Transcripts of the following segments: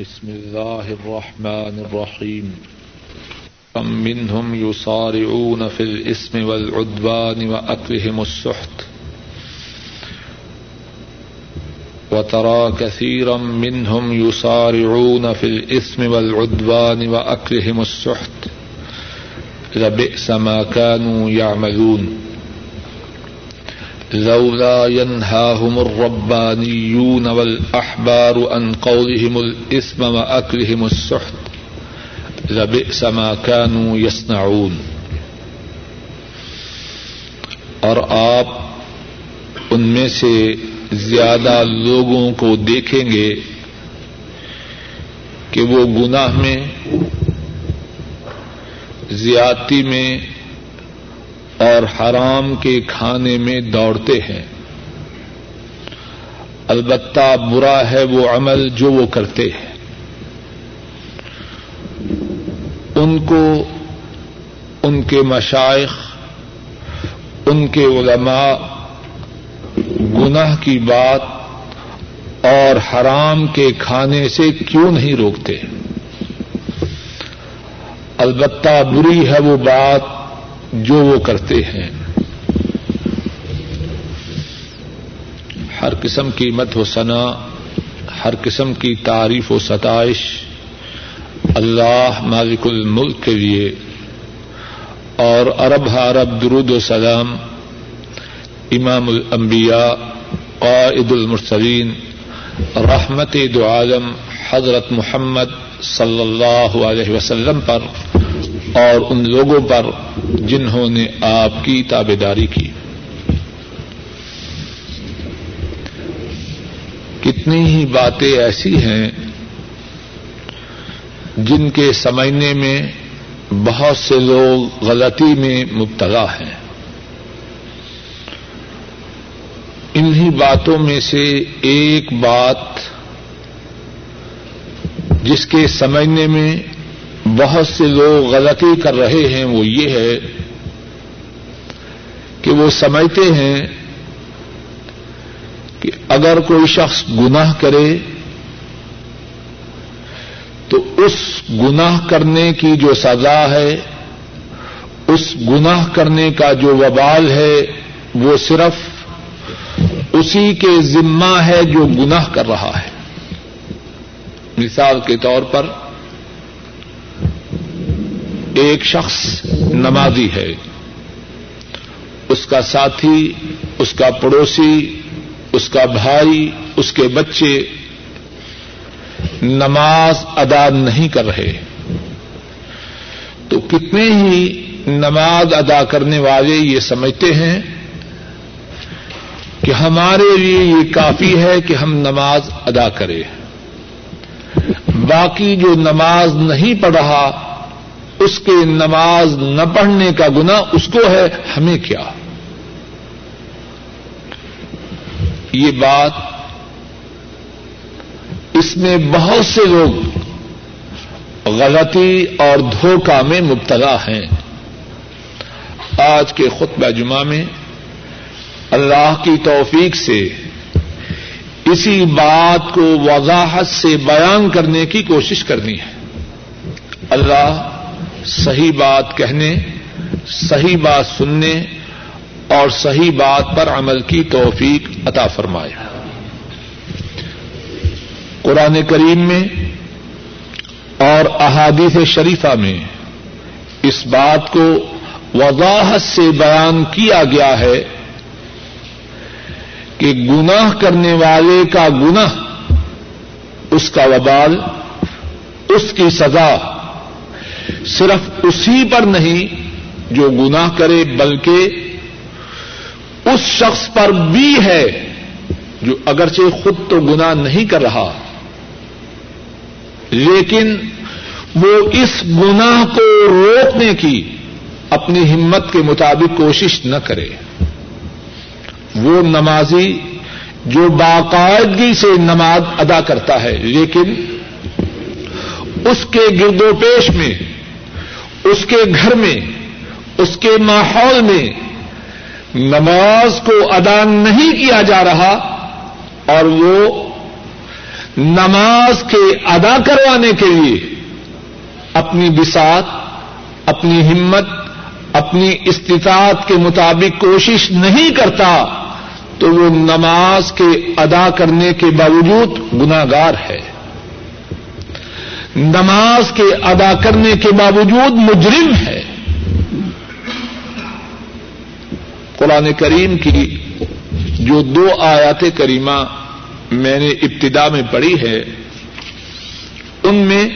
بسم الله الرحمن الرحيم. كم منهم يصارعون في الإسم والعدوان وأكلهم السحت. وترى كثيرا منهم يصارعون في الإسم والعدوان وأكلهم السحت. لبئس ما كانوا يعملون. لولا ينهاهم الربانيون والأحبار عن قولهم الإثم وأكلهم السحت، لبئس ما كانوا يصنعون. اور آپ ان میں سے زیادہ لوگوں کو دیکھیں گے کہ وہ گناہ میں، زیادتی میں اور حرام کے کھانے میں دوڑتے ہیں۔ البتہ برا ہے وہ عمل جو وہ کرتے ہیں۔ ان کو ان کے مشائق ان کے علماء گناہ کی بات اور حرام کے کھانے سے کیوں نہیں روکتے؟ البتہ بری ہے وہ بات جو وہ کرتے ہیں۔ ہر قسم کی مت و ثنا، ہر قسم کی تعریف و ستائش اللہ مالک الملک کے لیے۔ اور ارب عرب درود و سلام امام الانبیاء، قائد المرسلین، رحمت دو عالم، حضرت محمد صلی اللہ علیہ وسلم پر۔ اور ان لوگوں پر جنہوں نے آپ کی تابے داری کی۔ کتنی ہی باتیں ایسی ہیں جن کے سمجھنے میں بہت سے لوگ غلطی میں مبتلا ہیں۔ انہی باتوں میں سے ایک بات جس کے سمجھنے میں بہت سے لوگ غلطی کر رہے ہیں، وہ یہ ہے کہ وہ سمجھتے ہیں کہ اگر کوئی شخص گناہ کرے تو اس گناہ کرنے کی جو سزا ہے، اس گناہ کرنے کا جو وبال ہے، وہ صرف اسی کے ذمہ ہے جو گناہ کر رہا ہے۔ مثال کے طور پر ایک شخص نمازی ہے۔ اس کا ساتھی، اس کا پڑوسی، اس کا بھائی، اس کے بچے نماز ادا نہیں کر رہے۔ تو کتنے ہی نماز ادا کرنے والے یہ سمجھتے ہیں کہ ہمارے لیے یہ کافی ہے کہ ہم نماز ادا کریں۔ باقی جو نماز نہیں پڑھ رہا اس کے نماز نہ پڑھنے کا گنا اس کو ہے، ہمیں کیا؟ یہ بات اس میں بہت سے لوگ غلطی اور دھوکہ میں مبتلا ہیں۔ آج کے خطبہ جمعہ میں اللہ کی توفیق سے اسی بات کو وضاحت سے بیان کرنے کی کوشش کرنی ہے۔ اللہ صحیح بات کہنے، صحیح بات سننے اور صحیح بات پر عمل کی توفیق عطا فرمائے۔ قرآن کریم میں اور احادیث شریفہ میں اس بات کو وضاحت سے بیان کیا گیا ہے کہ گناہ کرنے والے کا گناہ، اس کا وبال، اس کی سزا صرف اسی پر نہیں جو گناہ کرے، بلکہ اس شخص پر بھی ہے جو اگرچہ خود تو گنا نہیں کر رہا، لیکن وہ اس گناہ کو روکنے کی اپنی ہمت کے مطابق کوشش نہ کرے۔ وہ نمازی جو باقاعدگی سے نماز ادا کرتا ہے، لیکن اس کے گرد و پیش میں اس کے گھر میں، اس کے ماحول میں نماز کو ادا نہیں کیا جا رہا اور وہ نماز کے ادا کروانے کے لیے اپنی بساط، اپنی ہمت، اپنی استطاعت کے مطابق کوشش نہیں کرتا، تو وہ نماز کے ادا کرنے کے باوجود گناگار ہے۔ نماز کے ادا کرنے کے باوجود مجرم ہے۔ قرآن کریم کی جو دو آیات کریمہ میں نے ابتدا میں پڑھی ہے، ان میں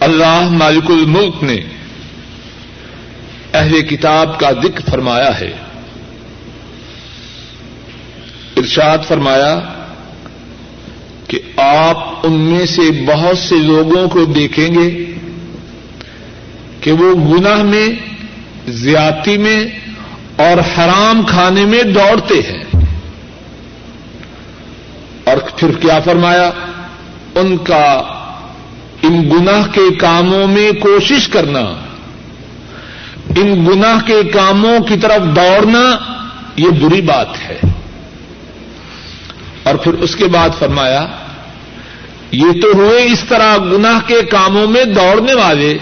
اللہ مالک الملک نے اہل کتاب کا ذکر فرمایا ہے۔ ارشاد فرمایا کہ آپ ان میں سے بہت سے لوگوں کو دیکھیں گے کہ وہ گناہ میں، زیادتی میں اور حرام کھانے میں دوڑتے ہیں۔ اور پھر کیا فرمایا؟ ان کا، ان گناہ کے کاموں میں کوشش کرنا، ان گناہ کے کاموں کی طرف دوڑنا یہ بری بات ہے۔ اور پھر اس کے بعد فرمایا، یہ تو ہوئے اس طرح گناہ کے کاموں میں دوڑنے والے،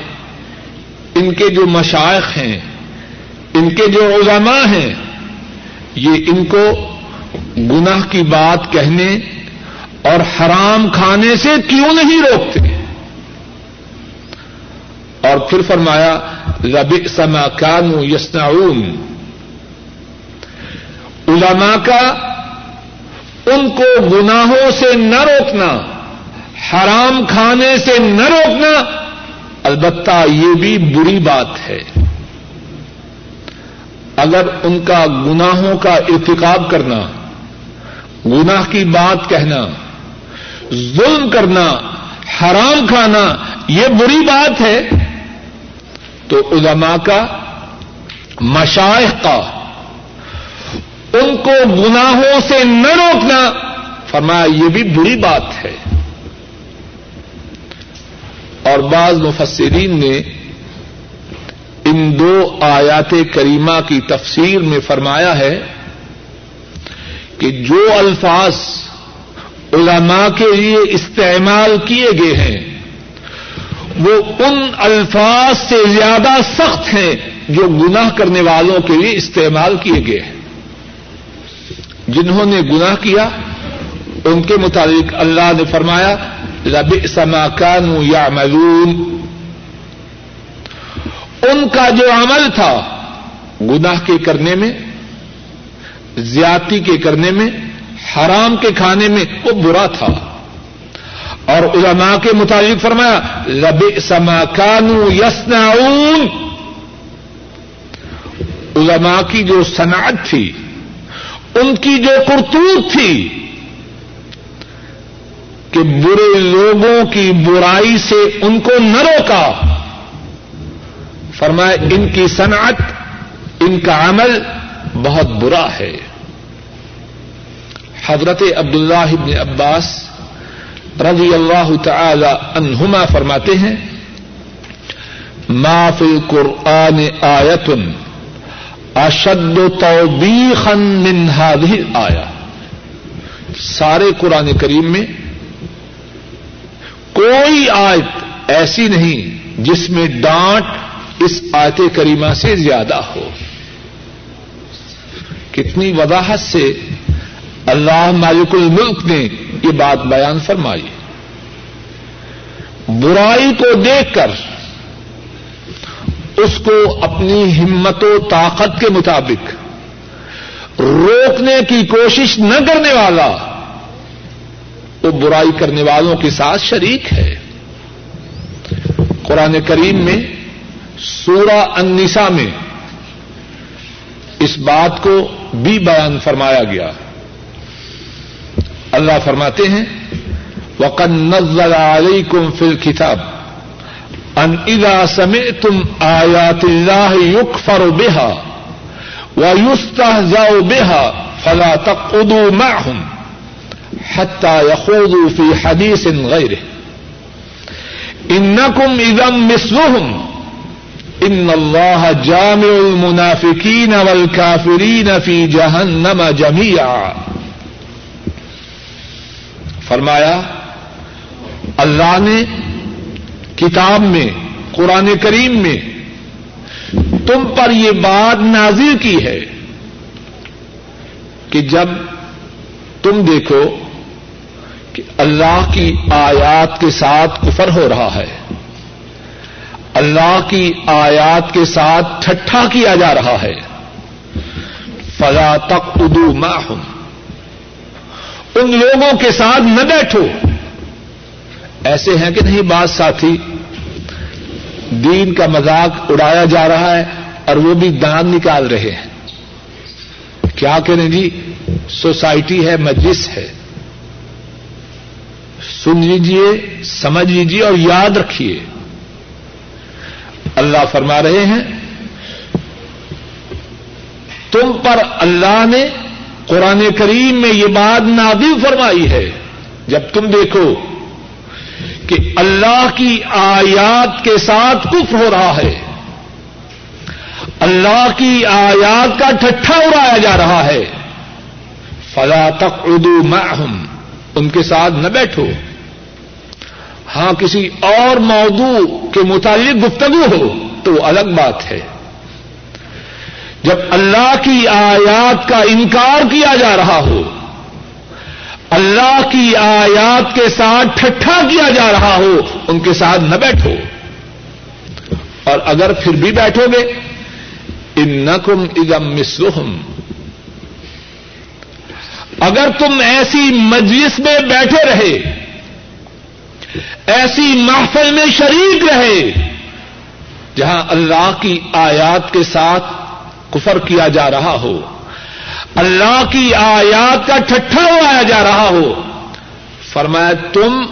ان کے جو مشائق ہیں، ان کے جو علماء ہیں، یہ ان کو گناہ کی بات کہنے اور حرام کھانے سے کیوں نہیں روکتے؟ اور پھر فرمایا ربی سما کانو یسنعون علماء کا ان کو گناہوں سے نہ روکنا، حرام کھانے سے نہ روکنا، البتہ یہ بھی بری بات ہے۔ اگر ان کا گناہوں کا ارتکاب کرنا، گناہ کی بات کہنا، ظلم کرنا، حرام کھانا، یہ بری بات ہے، تو علماء کا مشائق کا ان کو گناہوں سے نہ روکنا، فرمایا، یہ بھی بری بات ہے۔ اور بعض مفسرین نے ان دو آیات کریمہ کی تفسیر میں فرمایا ہے کہ جو الفاظ علماء کے لیے استعمال کیے گئے ہیں، وہ ان الفاظ سے زیادہ سخت ہیں جو گناہ کرنے والوں کے لیے استعمال کیے گئے ہیں۔ جنہوں نے گناہ کیا، ان کے مطابق اللہ نے فرمایا رب سما کانو یا ان کا جو عمل تھا، گناہ کے کرنے میں، زیادتی کے کرنے میں، حرام کے کھانے میں، وہ برا تھا۔ اور علماء کے مطابق فرمایا رب سما کانو یسنا علماء کی جو صنعت تھی ان کی جو کرتوت تھی کہ برے لوگوں کی برائی سے ان کو نہ روکا۔ فرمایا، ان کی صنعت، ان کا عمل بہت برا ہے۔ حضرت عبداللہ ابن عباس رضی اللہ تعالی عنہما فرماتے ہیں، ما فی القرآن آیتن اشد توبیخا من هذه آیا سارے قرآن کریم میں کوئی آیت ایسی نہیں جس میں ڈانٹ اس آیت کریمہ سے زیادہ ہو۔ کتنی وضاحت سے اللہ مالک الملک نے یہ بات بیان فرمائی۔ برائی کو دیکھ کر اس کو اپنی ہمت و طاقت کے مطابق روکنے کی کوشش نہ کرنے والا، وہ برائی کرنے والوں کے ساتھ شریک ہے۔ قرآن کریم میں، سورہ النساء میں اس بات کو بھی بیان فرمایا گیا۔ اللہ فرماتے ہیں، وقد نزل علیکم فی الكتاب ان اذا سمعتم آیات اللہ یکفر بها ويستهزأ بها فلا تقعدوا معهم حتى يخوضوا في حديث غيره. انكم اذا مثلهم. ان الله جامع المنافقين والكافرين في جهنم جميعا. فرمایا، اللہ نے کتاب میں، قرآن کریم میں، تم پر یہ بات نازر کی ہے کہ جب تم دیکھو کہ اللہ کی آیات کے ساتھ کفر ہو رہا ہے، اللہ کی آیات کے ساتھ ٹھٹھا کیا جا رہا ہے، فلا تک ادو ہوں ان لوگوں کے ساتھ نہ بیٹھو۔ ایسے ہیں کہ نہیں بات ساتھی دین کا مذاق اڑایا جا رہا ہے اور وہ بھی دان نکال رہے ہیں۔ کیا کریں جی سوسائٹی ہے، مجلس ہے۔ سن لیجیے سمجھ لیجیے اور یاد رکھیے اللہ فرما رہے ہیں، تم پر اللہ نے قرآن کریم میں یہ بات نادی فرمائی ہے۔ جب تم دیکھو کہ اللہ کی آیات کے ساتھ کف ہو رہا ہے۔ اللہ کی آیات کا ٹھٹھا اڑایا جا رہا ہے۔ فلا تک اردو میں ان کے ساتھ نہ بیٹھو۔ ہاں کسی اور موضوع کے متعلق گفتگو ہو تو وہ الگ بات ہے۔ جب اللہ کی آیات کا انکار کیا جا رہا ہو اللہ کی آیات کے ساتھ ٹھٹھا کیا جا رہا ہو، ان کے ساتھ نہ بیٹھو۔ اور اگر پھر بھی بیٹھو گے ان نقم ادم مسلم اگر تم ایسی مجلس میں بیٹھے رہے، ایسی محفل میں شریک رہے، جہاں اللہ کی آیات کے ساتھ کفر کیا جا رہا ہو اللہ کی آیات کا ٹھٹھا اڑایا جا رہا ہو۔ فرمایا، تم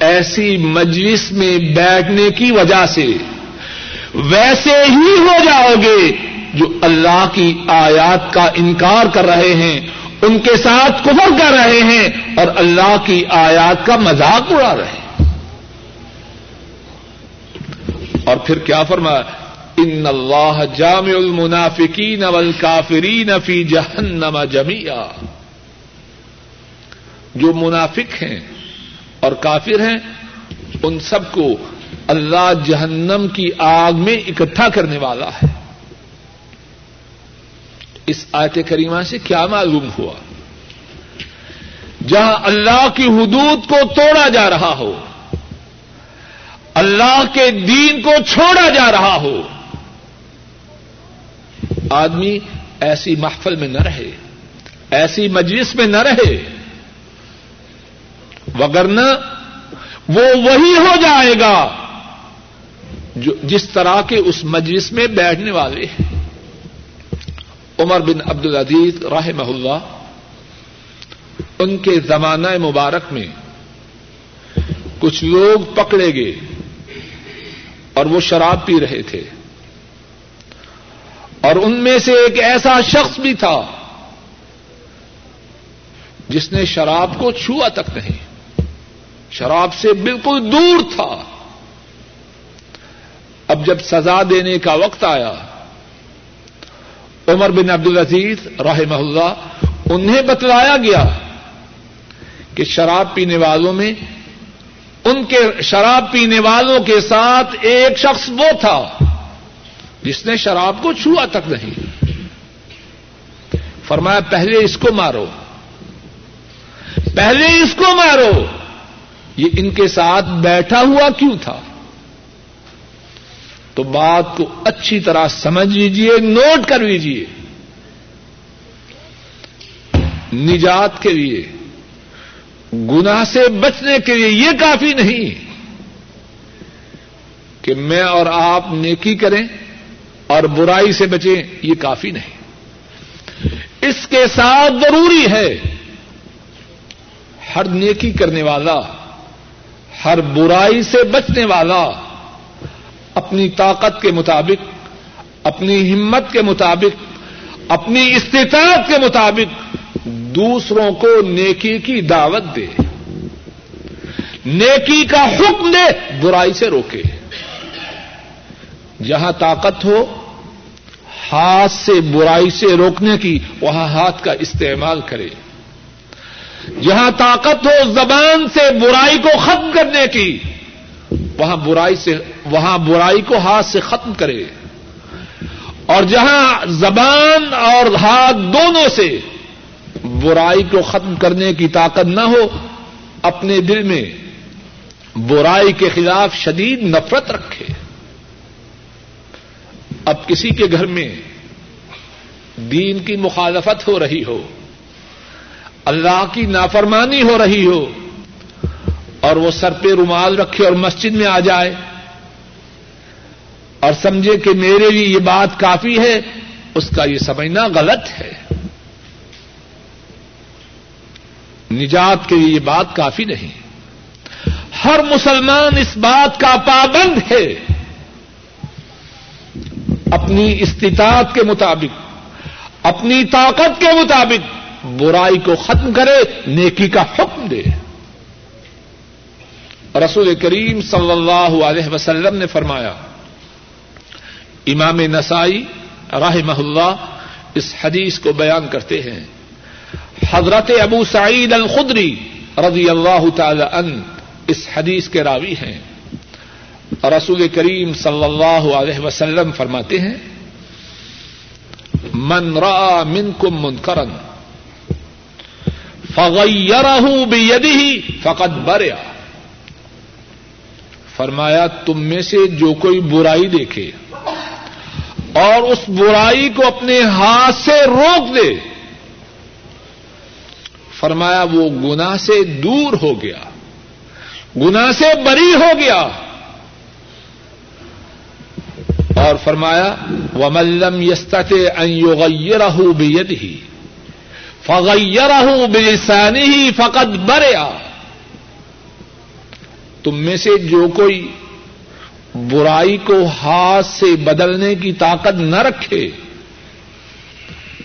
ایسی مجلس میں بیٹھنے کی وجہ سے ویسے ہی ہو جاؤ گے جو اللہ کی آیات کا انکار کر رہے ہیں، ان کے ساتھ کفر کر رہے ہیں اور اللہ کی آیات کا مذاق اڑا رہے ہیں۔ اور پھر کیا فرمایا؟ ان اللہ جامع المنافقین والکافرین فی جہنم جميعا۔ جو منافق ہیں اور کافر ہیں، ان سب کو اللہ جہنم کی آگ میں اکٹھا کرنے والا ہے۔ اس آیت کریمہ سے کیا معلوم ہوا؟ جہاں اللہ کی حدود کو توڑا جا رہا ہو، اللہ کے دین کو چھوڑا جا رہا ہو آدمی ایسی محفل میں نہ رہے، ایسی مجلس میں نہ رہے، وگرنہ وہ وہی ہو جائے گا جو جس طرح کے اس مجلس میں بیٹھنے والے ہیں۔ عمر بن عبد العزیز راہ اللہ ان کے زمانہ مبارک میں کچھ لوگ پکڑے گئے اور وہ شراب پی رہے تھے۔ اور ان میں سے ایک ایسا شخص بھی تھا جس نے شراب کو چھوا تک نہیں، شراب سے بالکل دور تھا۔ اب جب سزا دینے کا وقت آیا، عمر بن عبد العزیز راہ اللہ انہیں بتلایا گیا کہ شراب پینے والوں میں، ان کے شراب پینے والوں کے ساتھ ایک شخص وہ تھا۔ جس نے شراب کو چھوا تک نہیں۔ فرمایا، پہلے اس کو مارو۔ پہلے اس کو مارو۔ یہ ان کے ساتھ بیٹھا ہوا کیوں تھا؟ تو بات کو اچھی طرح سمجھ لیجیے نوٹ کر لیجیے نجات کے لیے گنا سے بچنے کے لیے یہ کافی نہیں کہ میں اور آپ نیکی کریں۔ اور برائی سے بچیں یہ کافی نہیں۔ اس کے ساتھ ضروری ہے ہر نیکی کرنے والا، ہر برائی سے بچنے والا اپنی طاقت کے مطابق، اپنی ہمت کے مطابق، اپنی استطاعت کے مطابق دوسروں کو نیکی کی دعوت دے۔ نیکی کا حکم دے، برائی سے روکے۔ جہاں طاقت ہو ہاتھ سے برائی سے روکنے کی، وہاں ہاتھ کا استعمال کرے۔ جہاں طاقت ہو زبان سے برائی کو ختم کرنے کی، وہاں برائی سے، وہاں برائی کو ہاتھ سے ختم کرے۔ اور جہاں زبان اور ہاتھ دونوں سے برائی کو ختم کرنے کی طاقت نہ ہو، اپنے دل میں برائی کے خلاف شدید نفرت رکھے۔ اب کسی کے گھر میں دین کی مخالفت ہو رہی ہو، اللہ کی نافرمانی ہو رہی ہو، اور وہ سر پہ رومال رکھے اور مسجد میں آ جائے، اور سمجھے کہ میرے لیے یہ بات کافی ہے، اس کا یہ سمجھنا غلط ہے۔ نجات کے لیے یہ بات کافی نہیں۔ ہر مسلمان اس بات کا پابند ہے۔ اپنی استطاعت کے مطابق، اپنی طاقت کے مطابق برائی کو ختم کرے، نیکی کا حکم دے۔ رسول کریم صلی اللہ علیہ وسلم نے فرمایا، امام نسائی راہ اللہ اس حدیث کو بیان کرتے ہیں۔ حضرت ابو سعید الخدری رضی اللہ تعالی ان اس حدیث کے راوی ہیں۔ رسول کریم صلی اللہ علیہ وسلم فرماتے ہیں، من را من کم منکرن فغیرہ بیدہ فقد بریا فرمایا، تم میں سے جو کوئی برائی دیکھے اور اس برائی کو اپنے ہاتھ سے روک دے، فرمایا، وہ گنا سے دور ہو گیا گنا سے بری ہو گیا۔ اور فرمایا و ملم یستت یوغیرہ بید ہی فغیرہ بلسانی ہی فقط بریا تم میں سے جو کوئی برائی کو ہاتھ سے بدلنے کی طاقت نہ رکھے،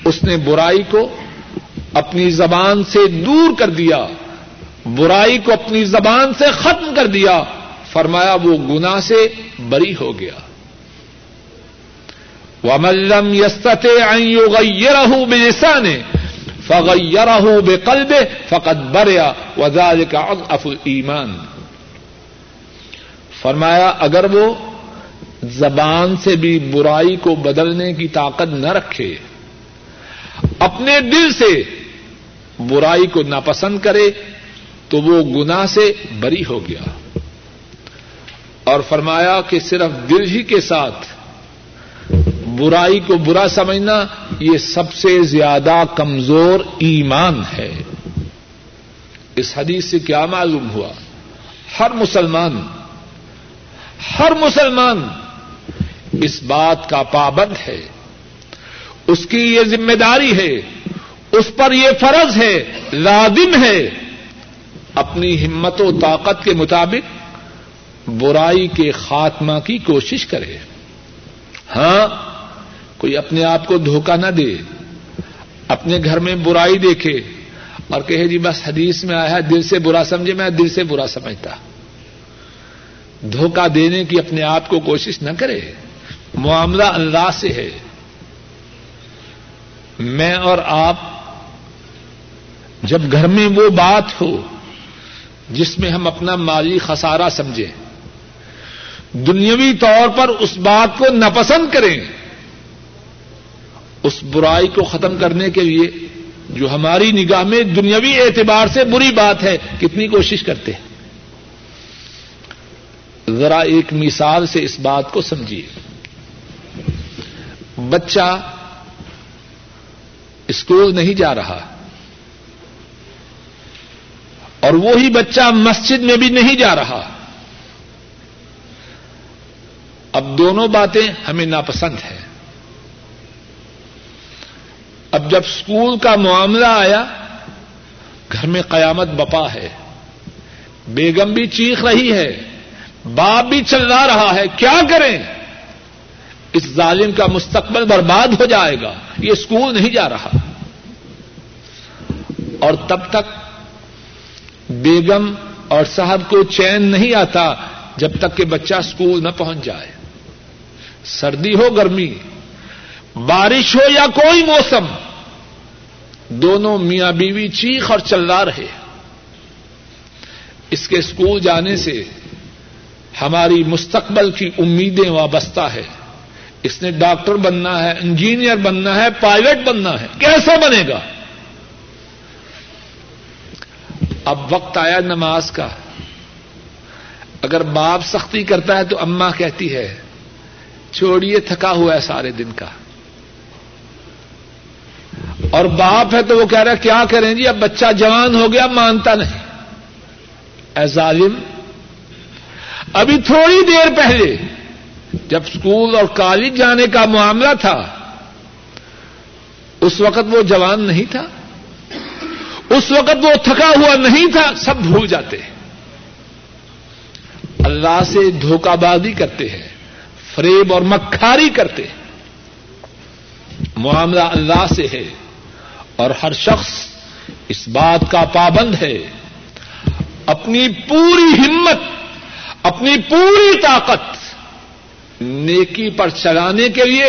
اس نے برائی کو اپنی زبان سے دور کر دیا، برائی کو اپنی زبان سے ختم کر دیا۔ فرمایا، وہ گنا سے بری ہو گیا۔ وہ ملم یستتے رہ بےسان فغیر بے قلب فقط بریا وزاد کا اف ایمان فرمایا، اگر وہ زبان سے بھی برائی کو بدلنے کی طاقت نہ رکھے، اپنے دل سے برائی کو ناپسند کرے، تو وہ گنا سے بری ہو گیا۔ اور فرمایا کہ صرف دل ہی کے ساتھ برائی کو برا سمجھنا یہ سب سے زیادہ کمزور ایمان ہے۔ اس حدیث سے کیا معلوم ہوا؟ ہر مسلمان ہر مسلمان اس بات کا پابند ہے۔ اس کی یہ ذمہ داری ہے، اس پر یہ فرض ہے، لازم ہے۔ اپنی ہمت و طاقت کے مطابق برائی کے خاتمہ کی کوشش کرے۔ ہاں کوئی اپنے آپ کو دھوکہ نہ دے، اپنے گھر میں برائی دیکھے اور کہے جی بس حدیث میں آیا دل سے برا سمجھے، میں دل سے برا سمجھتا۔ دھوکہ دینے کی اپنے آپ کو کوشش نہ کرے۔ معاملہ اللہ سے ہے۔ میں اور آپ، جب گھر میں وہ بات ہو جس میں ہم اپنا مالی خسارہ سمجھیں، دنیاوی طور پر اس بات کو ناپسند کریں۔ اس برائی کو ختم کرنے کے لیے جو ہماری نگاہ میں دنیاوی اعتبار سے بری بات ہے، کتنی کوشش کرتے ہیں۔ ذرا ایک مثال سے اس بات کو سمجھیے۔ بچہ اسکول نہیں جا رہا، اور وہی بچہ مسجد میں بھی نہیں جا رہا۔ اب دونوں باتیں ہمیں ناپسند ہیں۔ اب جب اسکول کا معاملہ آیا، گھر میں قیامت بپا ہے۔ بیگم بھی چیخ رہی ہے، باپ بھی چلا رہا ہے، کیا کریں؟ اس ظالم کا مستقبل برباد ہو جائے گا، یہ اسکول نہیں جا رہا۔ اور تب تک بیگم اور صاحب کو چین نہیں آتا جب تک کہ بچہ اسکول نہ پہنچ جائے۔ سردی ہو گرمی، بارش ہو یا کوئی موسم دونوں میاں بیوی چیخ اور چلا رہے اس کے اسکول جانے سے ہماری مستقبل کی امیدیں وابستہ ہے۔ اس نے ڈاکٹر بننا ہے، انجینئر بننا ہے پائلٹ بننا ہے۔ کیسے بنے گا؟ اب وقت آیا نماز کا۔ اگر باپ سختی کرتا ہے تو اما کہتی ہے، چھوڑیے، تھکا ہوا ہے سارے دن کا۔ اور باپ ہے تو وہ کہہ رہا کیا کریں جی؟ اب بچہ جوان ہو گیا، مانتا نہیں۔ اے ظالم، ابھی تھوڑی دیر پہلے جب اسکول اور کالج جانے کا معاملہ تھا، اس وقت وہ جوان نہیں تھا۔ اس وقت وہ تھکا ہوا نہیں تھا، سب بھول جاتے۔ ہیں اللہ سے دھوکہ بازی کرتے ہیں، فریب اور مکھاری کرتے۔ ہیں معاملہ اللہ سے ہے۔ اور ہر شخص اس بات کا پابند ہے، اپنی پوری ہمت، اپنی پوری طاقت نیکی پر چلانے کے لیے،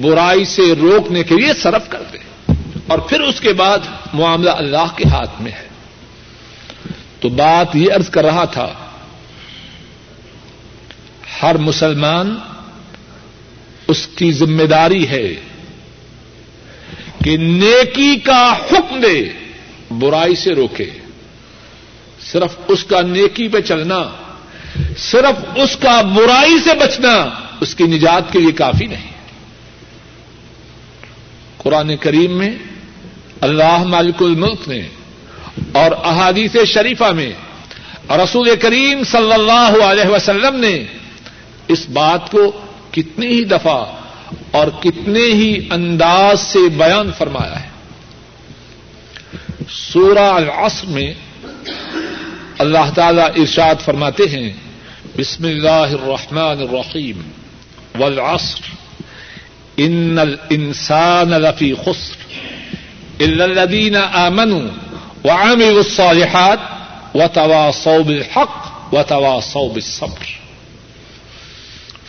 برائی سے روکنے کے لیے صرف کر دے۔ اور پھر اس کے بعد معاملہ اللہ کے ہاتھ میں ہے۔ تو بات یہ ارض کر رہا تھا، ہر مسلمان اس کی ذمہ داری ہے۔ کہ نیکی کا حکم دے، برائی سے روکے۔ صرف اس کا نیکی پہ چلنا، صرف اس کا برائی سے بچنا اس کی نجات کے لیے کافی نہیں۔ قرآن کریم میں اللہ مالک الملک نے اور احادیث شریفہ میں رسول کریم صلی اللہ علیہ وسلم نے اس بات کو کتنی ہی دفعہ اور کتنے ہی انداز سے بیان فرمایا ہے۔ سورہ العصر میں اللہ تعالی ارشاد فرماتے ہیں، بسم اللہ الرحمن الرحیم، والعصر، ان الانسان لفی خسر، الا الذين امنوا وعملوا الصالحات وتواصوا بالحق وتواصوا بالصبر۔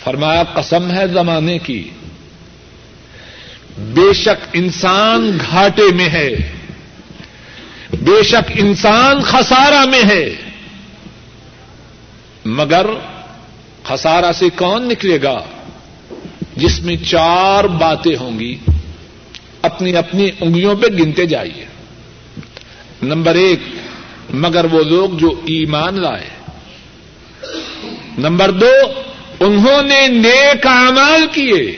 فرمایا، قسم ہے زمانے کی بے شک انسان گھاٹے میں ہے۔ بے شک انسان خسارا میں ہے۔ مگر خسارا سے کون نکلے گا جس میں چار باتیں ہوں گی؟ اپنی اپنی انگلیوں پہ گنتے جائیے۔ نمبر ایک، مگر وہ لوگ جو ایمان لائے۔ نمبر دو، انہوں نے نیک اعمال کیے۔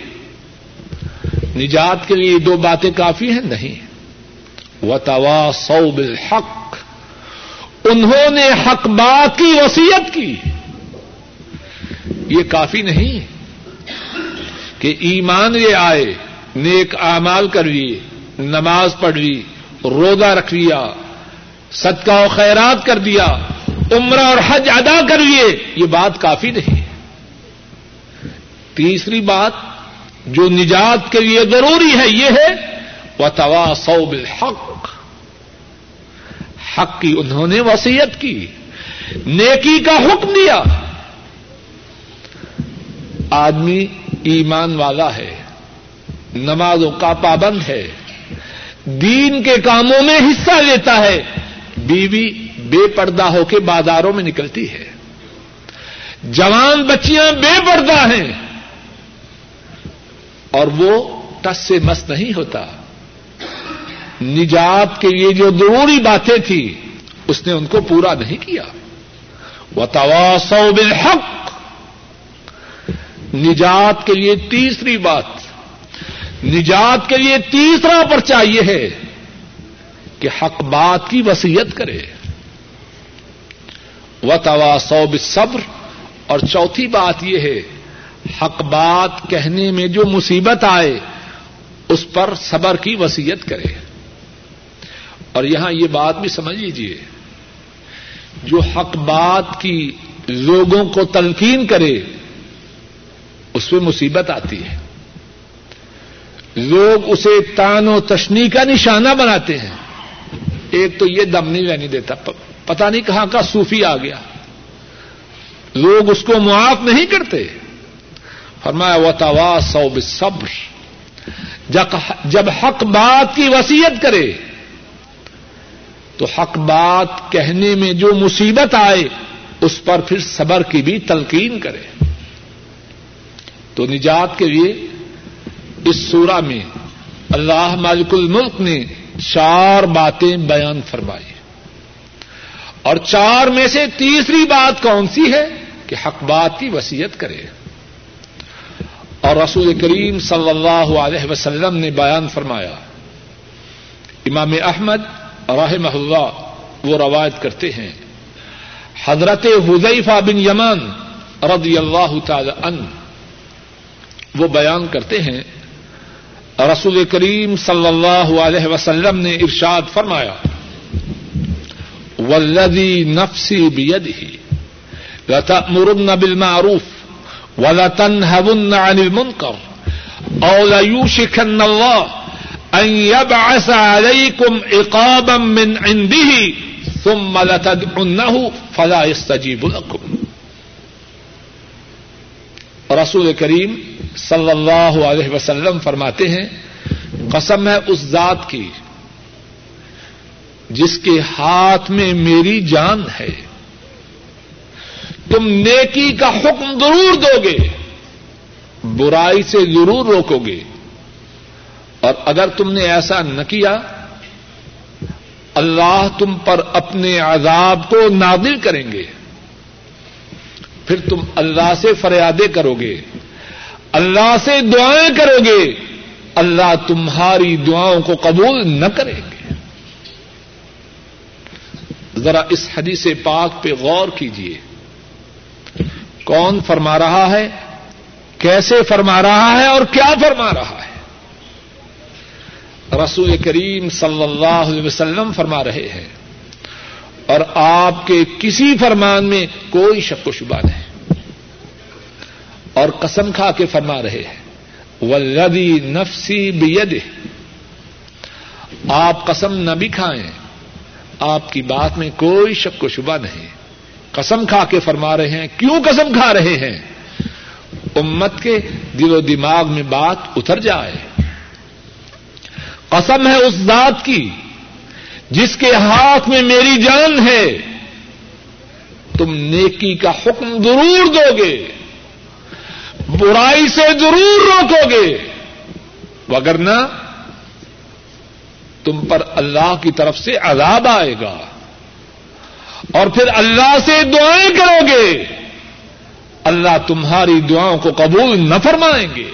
نجات کے لیے دو باتیں کافی ہیں؟ نہیں. و توا سو بالحق. انہوں نے حق بات کی وسیعت کی. یہ کافی نہیں کہ ایمان یہ آئے، نیک اعمال کر لیے، نماز پڑھ لی، روزہ رکھ لیا، صدقہ و خیرات کر دیا، عمرہ اور حج ادا کر لیے، یہ بات کافی نہیں. تیسری بات جو نجات کے لیے ضروری ہے یہ ہے وہ توا سو بالحق۔ حق کی انہوں نے وسیعت کی، نیکی کا حکم دیا۔ آدمی ایمان والا ہے، نمازوں کا پابند ہے، دین کے کاموں میں حصہ لیتا ہے۔ بیوی بے پردہ ہو کے بازاروں میں نکلتی ہے۔ جوان بچیاں بے پردہ ہیں۔ اور وہ ٹس سے مس نہیں ہوتا۔ نجات کے لیے جو ضروری باتیں تھی، اس نے ان کو پورا نہیں کیا۔ وہ تواسو بالحق۔ نجات کے لیے تیسری بات۔ نجات کے لیے تیسرا پر چاہیے ہے کہ حق بات کی وسیعت کرے۔ و توا سوب صبر اور چوتھی بات یہ ہے حق بات کہنے میں جو مصیبت آئے، اس پر صبر کی وسیعت کرے۔ اور یہاں یہ بات بھی سمجھ لیجیے جو حق بات کی لوگوں کو تلقین کرے، اس میں مصیبت آتی ہے۔ لوگ اسے تان و تشنی کا نشانہ بناتے ہیں۔ ایک تو یہ دم نہیں رہنے دیتا پتا نہیں کہاں کا صوفی آ گیا۔ لوگ اس کو معاف نہیں کرتے۔ فرمایا و توا سو جب حق بات کی وسیعت کرے، تو حق بات کہنے میں جو مصیبت آئے، اس پر پھر صبر کی بھی تلقین کرے۔ تو نجات کے لیے اس سورہ میں اللہ مالک الملک نے چار باتیں بیان فرمائی اور چار میں سے تیسری بات کون سی ہے کہ حق بات کی وسیعت کرے۔ اور رسول کریم صلی اللہ علیہ وسلم نے بیان فرمایا، امام احمد رحم اللہ وہ روایت کرتے ہیں، حضرت حذیفہ بن یمان رضی اللہ تعالی عنہ وہ بیان کرتے ہیں، رسول کریم صلی اللہ علیہ وسلم نے ارشاد فرمایا ولدی نفسی بیدہ لتأمرن بالمعروف ولا ولتنهون عن المنكر او ليوشكن الله ان يبعث عليكم عقابا من عنده ثم لتدعنه فلا يستجيب لكم. رسول کریم صلی اللہ علیہ وسلم فرماتے ہیں، قسم ہے اس ذات کی جس کے ہاتھ میں میری جان ہے۔ تم نیکی کا حکم ضرور دو گے، برائی سے ضرور روکو گے۔ اور اگر تم نے ایسا نہ کیا، اللہ تم پر اپنے عذاب کو نادل کریں گے۔ پھر تم اللہ سے فریادیں کرو گے، اللہ سے دعائیں کرو گے۔ اللہ تمہاری دعاؤں کو قبول نہ کریں گے۔ ذرا اس حدیث پاک پہ غور کیجیے کون فرما رہا ہے؟ کیسے فرما رہا ہے اور کیا فرما رہا ہے؟ رسول کریم صلی اللہ علیہ وسلم فرما رہے ہیں، اور آپ کے کسی فرمان میں کوئی شک و شبہ نہیں۔ اور قسم کھا کے فرما رہے ہیں ولدی نفسی بید آپ قسم نہ بھی کھائیں، آپ کی بات میں کوئی شک و شبہ نہیں۔ قسم کھا کے فرما رہے ہیں، کیوں قسم کھا رہے ہیں؟ امت کے دل و دماغ میں بات اتر جائے۔ قسم ہے اس ذات کی، جس کے ہاتھ میں میری جان ہے۔ تم نیکی کا حکم ضرور دو گے، برائی سے ضرور روکو گے۔ وگرنہ تم پر اللہ کی طرف سے عذاب آئے گا۔ اور پھر اللہ سے دعائیں کرو گے۔ اللہ تمہاری دعاؤں کو قبول نہ فرمائیں گے۔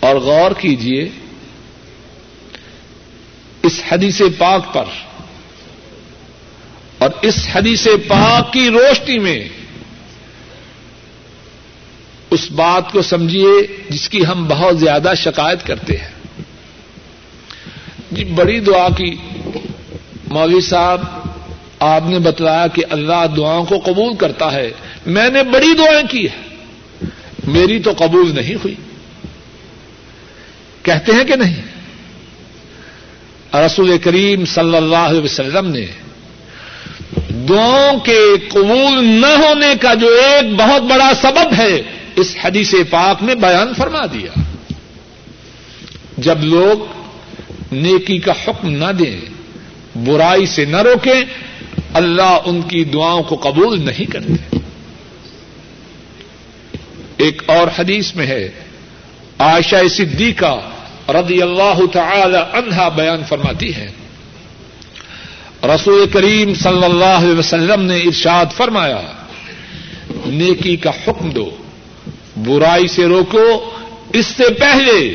اور غور کیجیے اس حدیث پاک پر اور اس حدیث پاک کی روشنی میں اس بات کو سمجھیے جس کی ہم بہت زیادہ شکایت کرتے ہیں۔ جی بڑی دعا کی۔ مولوی صاحب، آپ نے بتلایا کہ اللہ دعاؤں کو قبول کرتا ہے۔ میں نے بڑی دعائیں کی ہے میری تو قبول نہیں ہوئی۔ کہتے ہیں کہ نہیں؟ رسول کریم صلی اللہ علیہ وسلم نے دعاؤں کے قبول نہ ہونے کا جو ایک بہت بڑا سبب ہے، اس حدیث پاک میں بیان فرما دیا۔ جب لوگ نیکی کا حکم نہ دیں برائی سے نہ روکیں، اللہ ان کی دعاؤں کو قبول نہیں کرتے۔ ایک اور حدیث میں ہے، عائشہ صدیقہ رضی اللہ تعالی عنہا بیان فرماتی ہے۔ رسول کریم صلی اللہ علیہ وسلم نے ارشاد فرمایا، نیکی کا حکم دو، برائی سے روکو، اس سے پہلے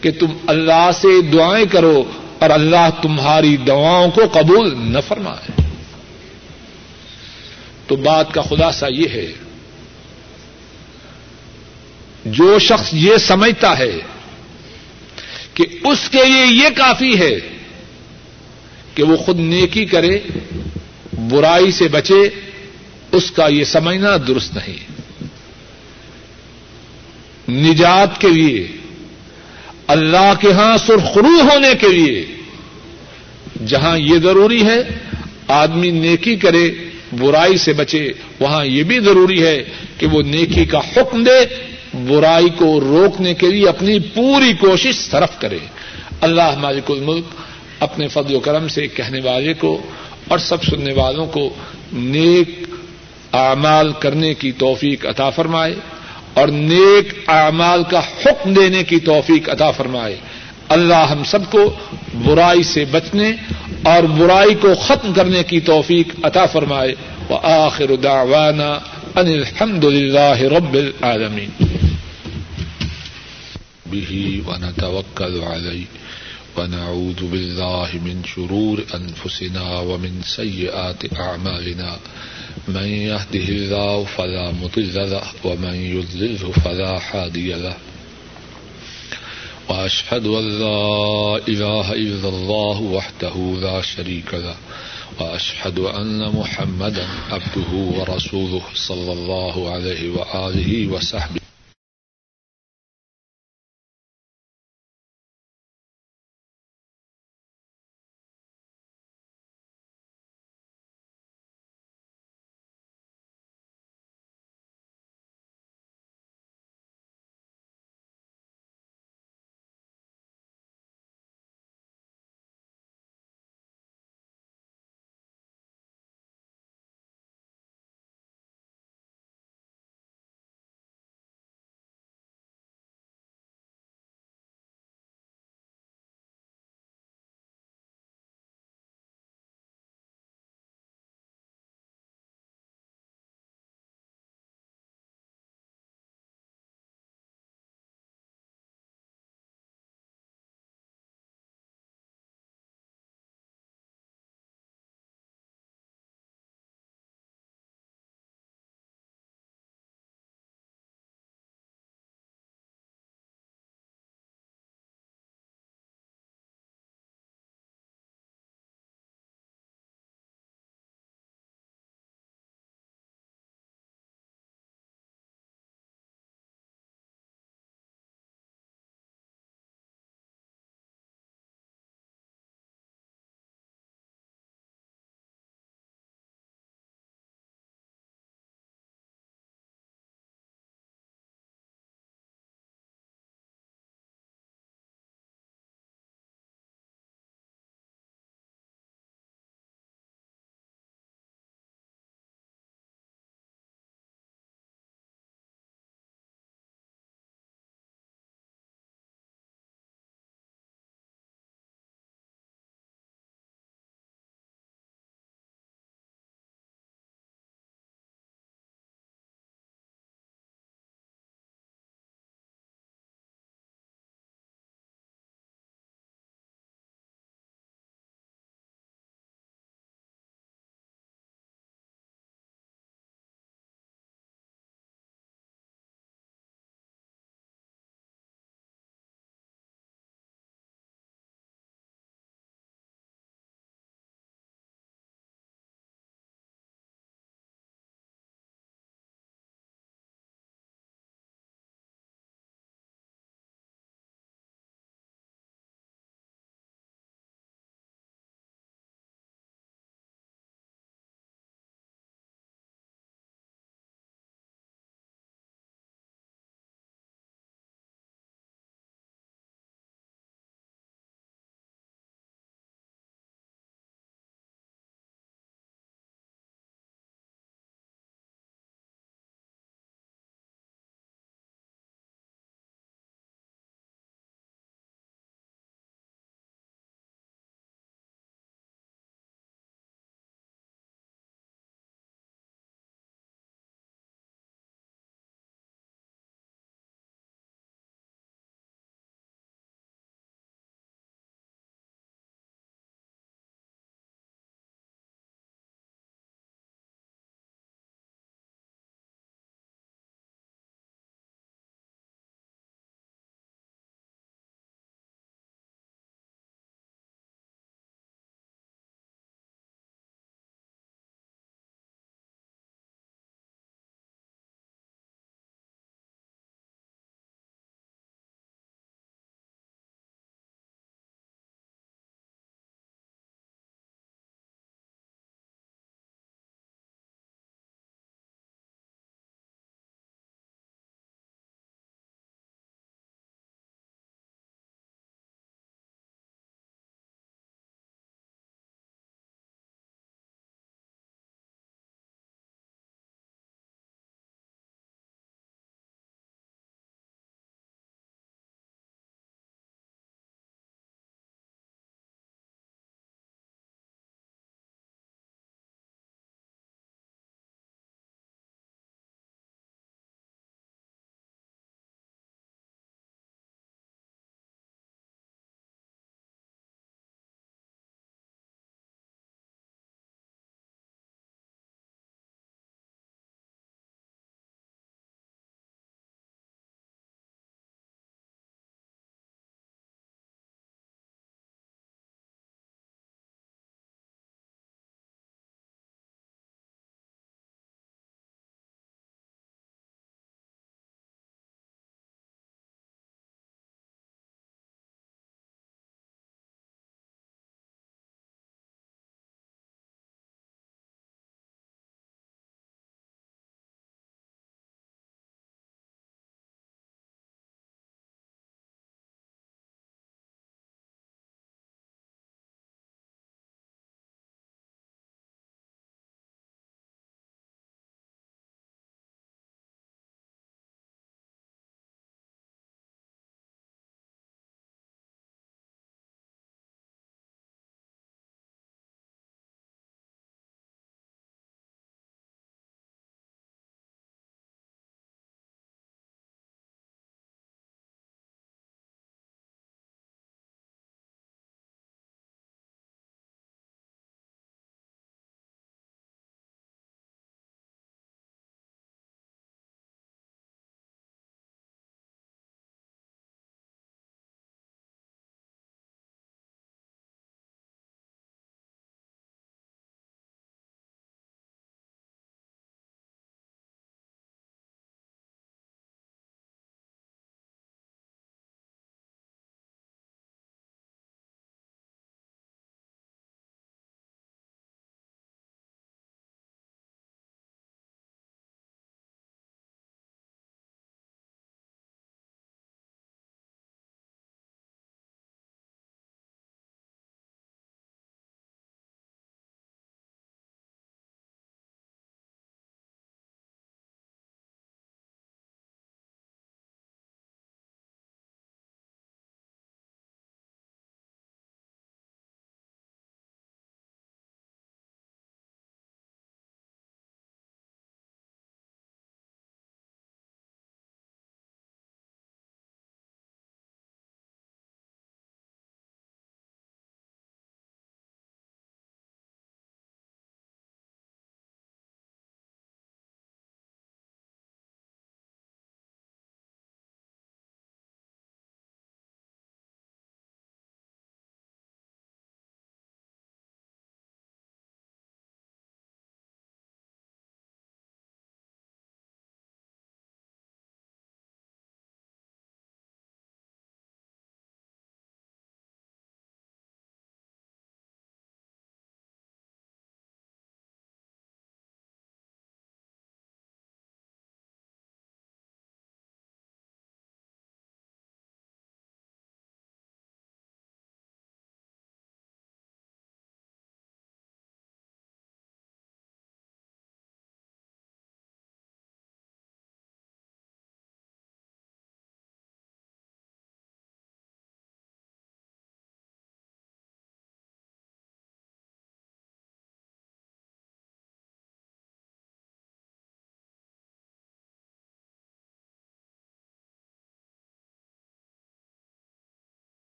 کہ تم اللہ سے دعائیں کرو اور اللہ تمہاری دعاؤں کو قبول نہ فرمائے۔ تو بات کا خلاصہ یہ ہے، جو شخص یہ سمجھتا ہے کہ اس کے لیے یہ کافی ہے کہ وہ خود نیکی کرے، برائی سے بچے، اس کا یہ سمجھنا درست نہیں۔ نجات کے لیے اللہ کے ہاں سرخرو ہونے کے لیے۔ جہاں یہ ضروری ہے، آدمی نیکی کرے، برائی سے بچے، وہاں یہ بھی ضروری ہے کہ وہ نیکی کا حکم دے، برائی کو روکنے کے لیے اپنی پوری کوشش صرف کرے۔ اللہ مالک الملک اپنے فضل و کرم سے کہنے والے کو اور سب سننے والوں کو نیک اعمال کرنے کی توفیق عطا فرمائے۔ اور نیک اعمال کا حکم دینے کی توفیق عطا فرمائے۔ اللہ ہم سب کو برائی سے بچنے اور برائی کو ختم کرنے کی توفیق عطا فرمائے۔ وآخر دعوانا ان الحمد للہ رب العالمین۔ به ونتوكل عليه ونعوذ بالله من شرور أنفسنا ومن سيئات أعمالنا۔ من يهده الله فلا مضل له ومن يضلله فلا هادي له وأشهد أن لا إله إلا الله وحده لا شريك له وأشهد أن محمدا عبده ورسوله صلى الله عليه وآله وصحبه